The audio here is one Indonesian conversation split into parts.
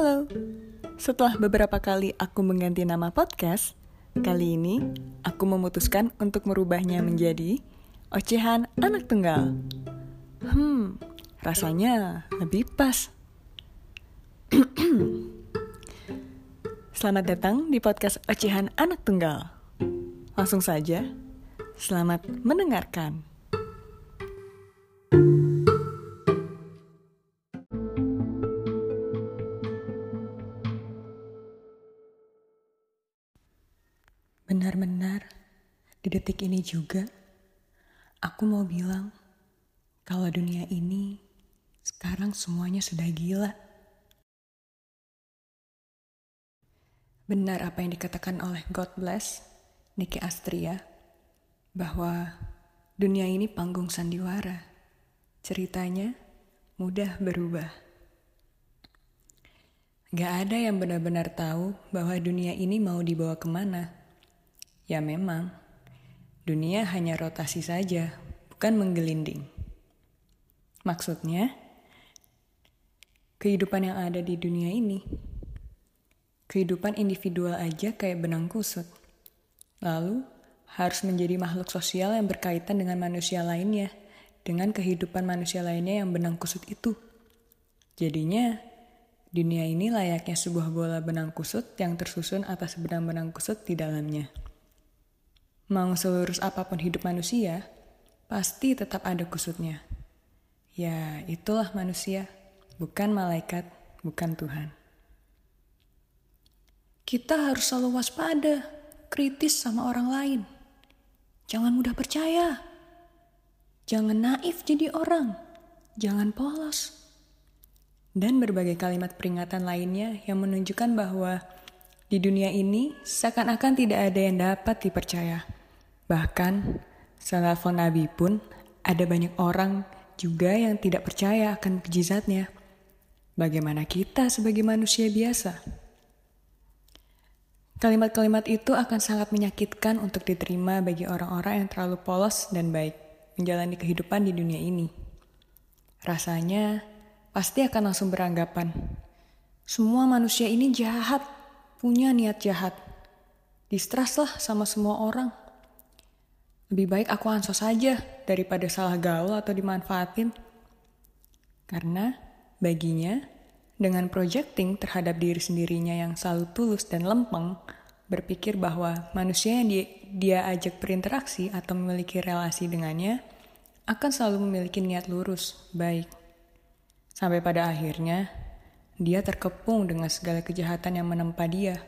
Halo, setelah beberapa kali aku mengganti nama podcast, kali ini aku memutuskan untuk merubahnya menjadi Ocehan Anak Tunggal. Hmm, rasanya lebih pas. Selamat datang di podcast Ocehan Anak Tunggal. Langsung saja, selamat mendengarkan. Benar-benar di detik ini juga, aku mau bilang kalau dunia ini sekarang semuanya sudah gila. Benar apa yang dikatakan oleh God Bless, Niki Astria, bahwa dunia ini panggung sandiwara. Ceritanya mudah berubah. Gak ada yang benar-benar tahu bahwa dunia ini mau dibawa ke mana Ya memang, dunia hanya rotasi saja, bukan menggelinding. Maksudnya, kehidupan yang ada di dunia ini, kehidupan individual aja kayak benang kusut. Lalu, harus menjadi makhluk sosial yang berkaitan dengan manusia lainnya, dengan kehidupan manusia lainnya yang benang kusut itu. Jadinya, dunia ini layaknya sebuah bola benang kusut yang tersusun atas benang-benang kusut di dalamnya. Mau selurus apa pun hidup manusia, pasti tetap ada kusutnya. Ya, itulah manusia, bukan malaikat, bukan Tuhan. Kita harus selalu waspada, kritis sama orang lain. Jangan mudah percaya. Jangan naif jadi orang. Jangan polos. Dan berbagai kalimat peringatan lainnya yang menunjukkan bahwa di dunia ini seakan-akan tidak ada yang dapat dipercaya. Bahkan, setelah Nabi pun, ada banyak orang juga yang tidak percaya akan mujizatnya. Bagaimana kita sebagai manusia biasa? Kalimat-kalimat itu akan sangat menyakitkan untuk diterima bagi orang-orang yang terlalu polos dan baik menjalani kehidupan di dunia ini. Rasanya pasti akan langsung beranggapan, semua manusia ini jahat, punya niat jahat. Distrustlah sama semua orang. Lebih baik aku ansos saja daripada salah gaul atau dimanfaatin. Karena baginya, dengan projecting terhadap diri sendirinya yang selalu tulus dan lempeng, berpikir bahwa manusia yang dia, dia ajak berinteraksi atau memiliki relasi dengannya akan selalu memiliki niat lurus, baik. Sampai pada akhirnya, dia terkepung dengan segala kejahatan yang menempa dia.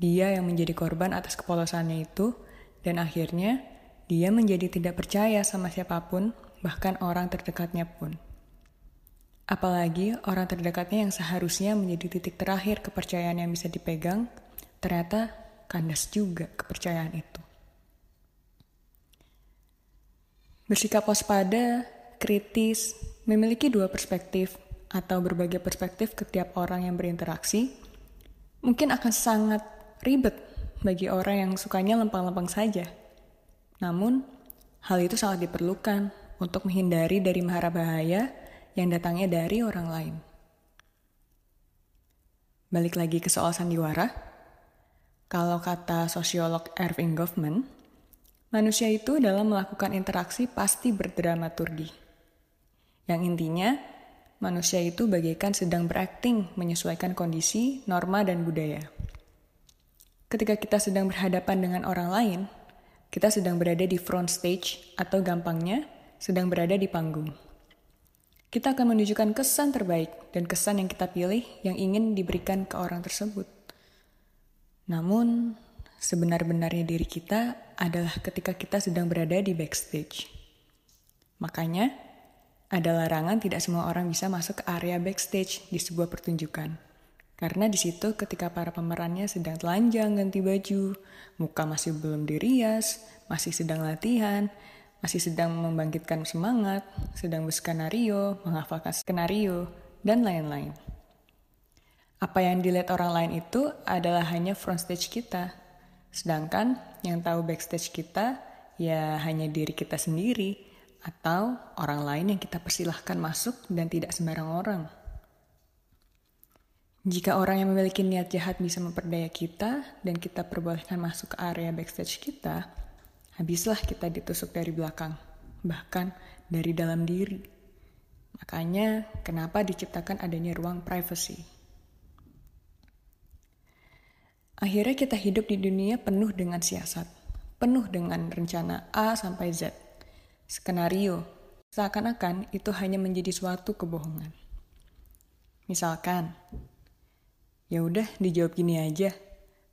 Dia yang menjadi korban atas kepolosannya itu, dan akhirnya dia menjadi tidak percaya sama siapa pun, bahkan orang terdekatnya pun. Apalagi orang terdekatnya yang seharusnya menjadi titik terakhir kepercayaan yang bisa dipegang, ternyata kandas juga kepercayaan itu. Bersikap waspada, kritis, memiliki dua perspektif atau berbagai perspektif ke tiap orang yang berinteraksi, mungkin akan sangat ribet bagi orang yang sukanya lempang-lempang saja namun, hal itu sangat diperlukan untuk menghindari dari mahara bahaya yang datangnya dari orang lain. Balik lagi ke soal sandiwara, kalau kata sosiolog Erving Goffman, manusia itu dalam melakukan interaksi pasti berdramaturgi. Yang intinya, manusia itu bagaikan sedang berakting menyesuaikan kondisi, norma, dan budaya. Ketika kita sedang berhadapan dengan orang lain, kita sedang berada di front stage atau gampangnya sedang berada di panggung. Kita akan menunjukkan kesan terbaik dan kesan yang kita pilih yang ingin diberikan ke orang tersebut. Namun, sebenar-benarnya diri kita adalah ketika kita sedang berada di backstage. Makanya, ada larangan tidak semua orang bisa masuk ke area backstage di sebuah pertunjukan. Karena di situ ketika para pemerannya sedang telanjang ganti baju, muka masih belum dirias, masih sedang latihan, masih sedang membangkitkan semangat, sedang berskenario, menghafalkan skenario, dan lain-lain. Apa yang dilihat orang lain itu adalah hanya front stage kita, sedangkan yang tahu backstage kita ya hanya diri kita sendiri atau orang lain yang kita persilahkan masuk dan tidak sembarang orang. Jika orang yang memiliki niat jahat bisa memperdaya kita dan kita perbolehkan masuk ke area backstage kita, habislah kita ditusuk dari belakang, bahkan dari dalam diri. Makanya, kenapa diciptakan adanya ruang privacy? Akhirnya kita hidup di dunia penuh dengan siasat, penuh dengan rencana A sampai Z. Skenario, seakan-akan itu hanya menjadi suatu kebohongan. Misalkan, ya udah dijawab gini aja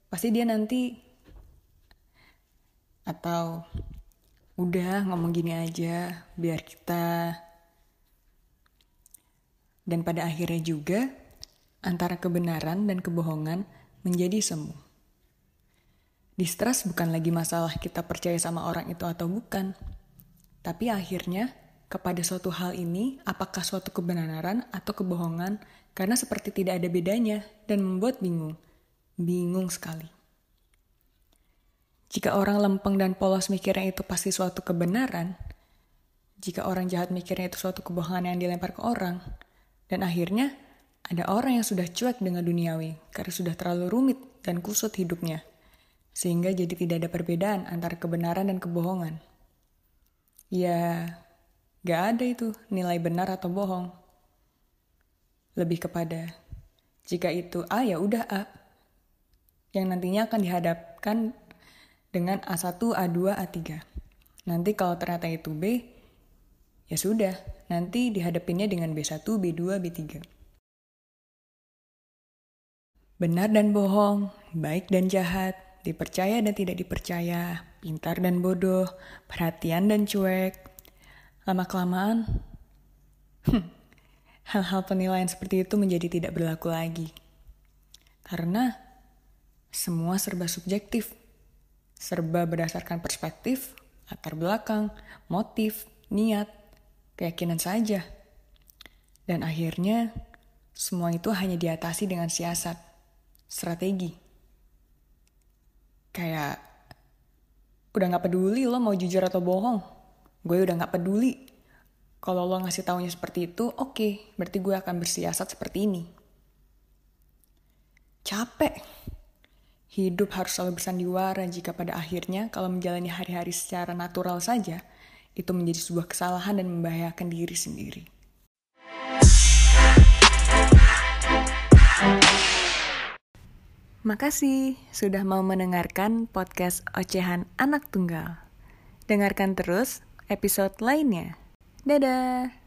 pasti dia nanti atau udah ngomong gini aja biar kita dan pada akhirnya juga antara kebenaran dan kebohongan menjadi semu. Distrust bukan lagi masalah kita percaya sama orang itu atau bukan, tapi akhirnya kepada suatu hal ini apakah suatu kebenaran atau kebohongan karena seperti tidak ada bedanya dan membuat bingung. Bingung sekali. Jika orang lempeng dan polos mikirnya itu pasti suatu kebenaran, jika orang jahat mikirnya itu suatu kebohongan yang dilempar ke orang, dan akhirnya ada orang yang sudah cuek dengan duniawi karena sudah terlalu rumit dan kusut hidupnya, sehingga jadi tidak ada perbedaan antara kebenaran dan kebohongan. Ya, gak ada itu nilai benar atau bohong lebih kepada jika itu A ya udah A yang nantinya akan dihadapkan dengan A1, A2, A3. Nanti kalau ternyata itu B, ya sudah, nanti dihadapinnya dengan B1, B2, B3. Benar dan bohong, baik dan jahat, dipercaya dan tidak dipercaya, pintar dan bodoh, perhatian dan cuek. Lama-kelamaan, hmm, hal-hal penilaian seperti itu menjadi tidak berlaku lagi. Karena semua serba subjektif, serba berdasarkan perspektif, latar belakang, motif, niat, keyakinan saja. Dan akhirnya, semua itu hanya diatasi dengan siasat, strategi. Kayak, udah gak peduli lo mau jujur atau bohong. Gue udah gak peduli kalau lo ngasih taunya seperti itu, oke, okay, berarti gue akan bersiasat seperti ini. Capek. Hidup harus selalu bersandiwara jika pada akhirnya kalau menjalani hari-hari secara natural saja, itu menjadi sebuah kesalahan dan membahayakan diri sendiri. Makasih sudah mau mendengarkan podcast Ocehan Anak Tunggal. Dengarkan terus episode lainnya. Dadah!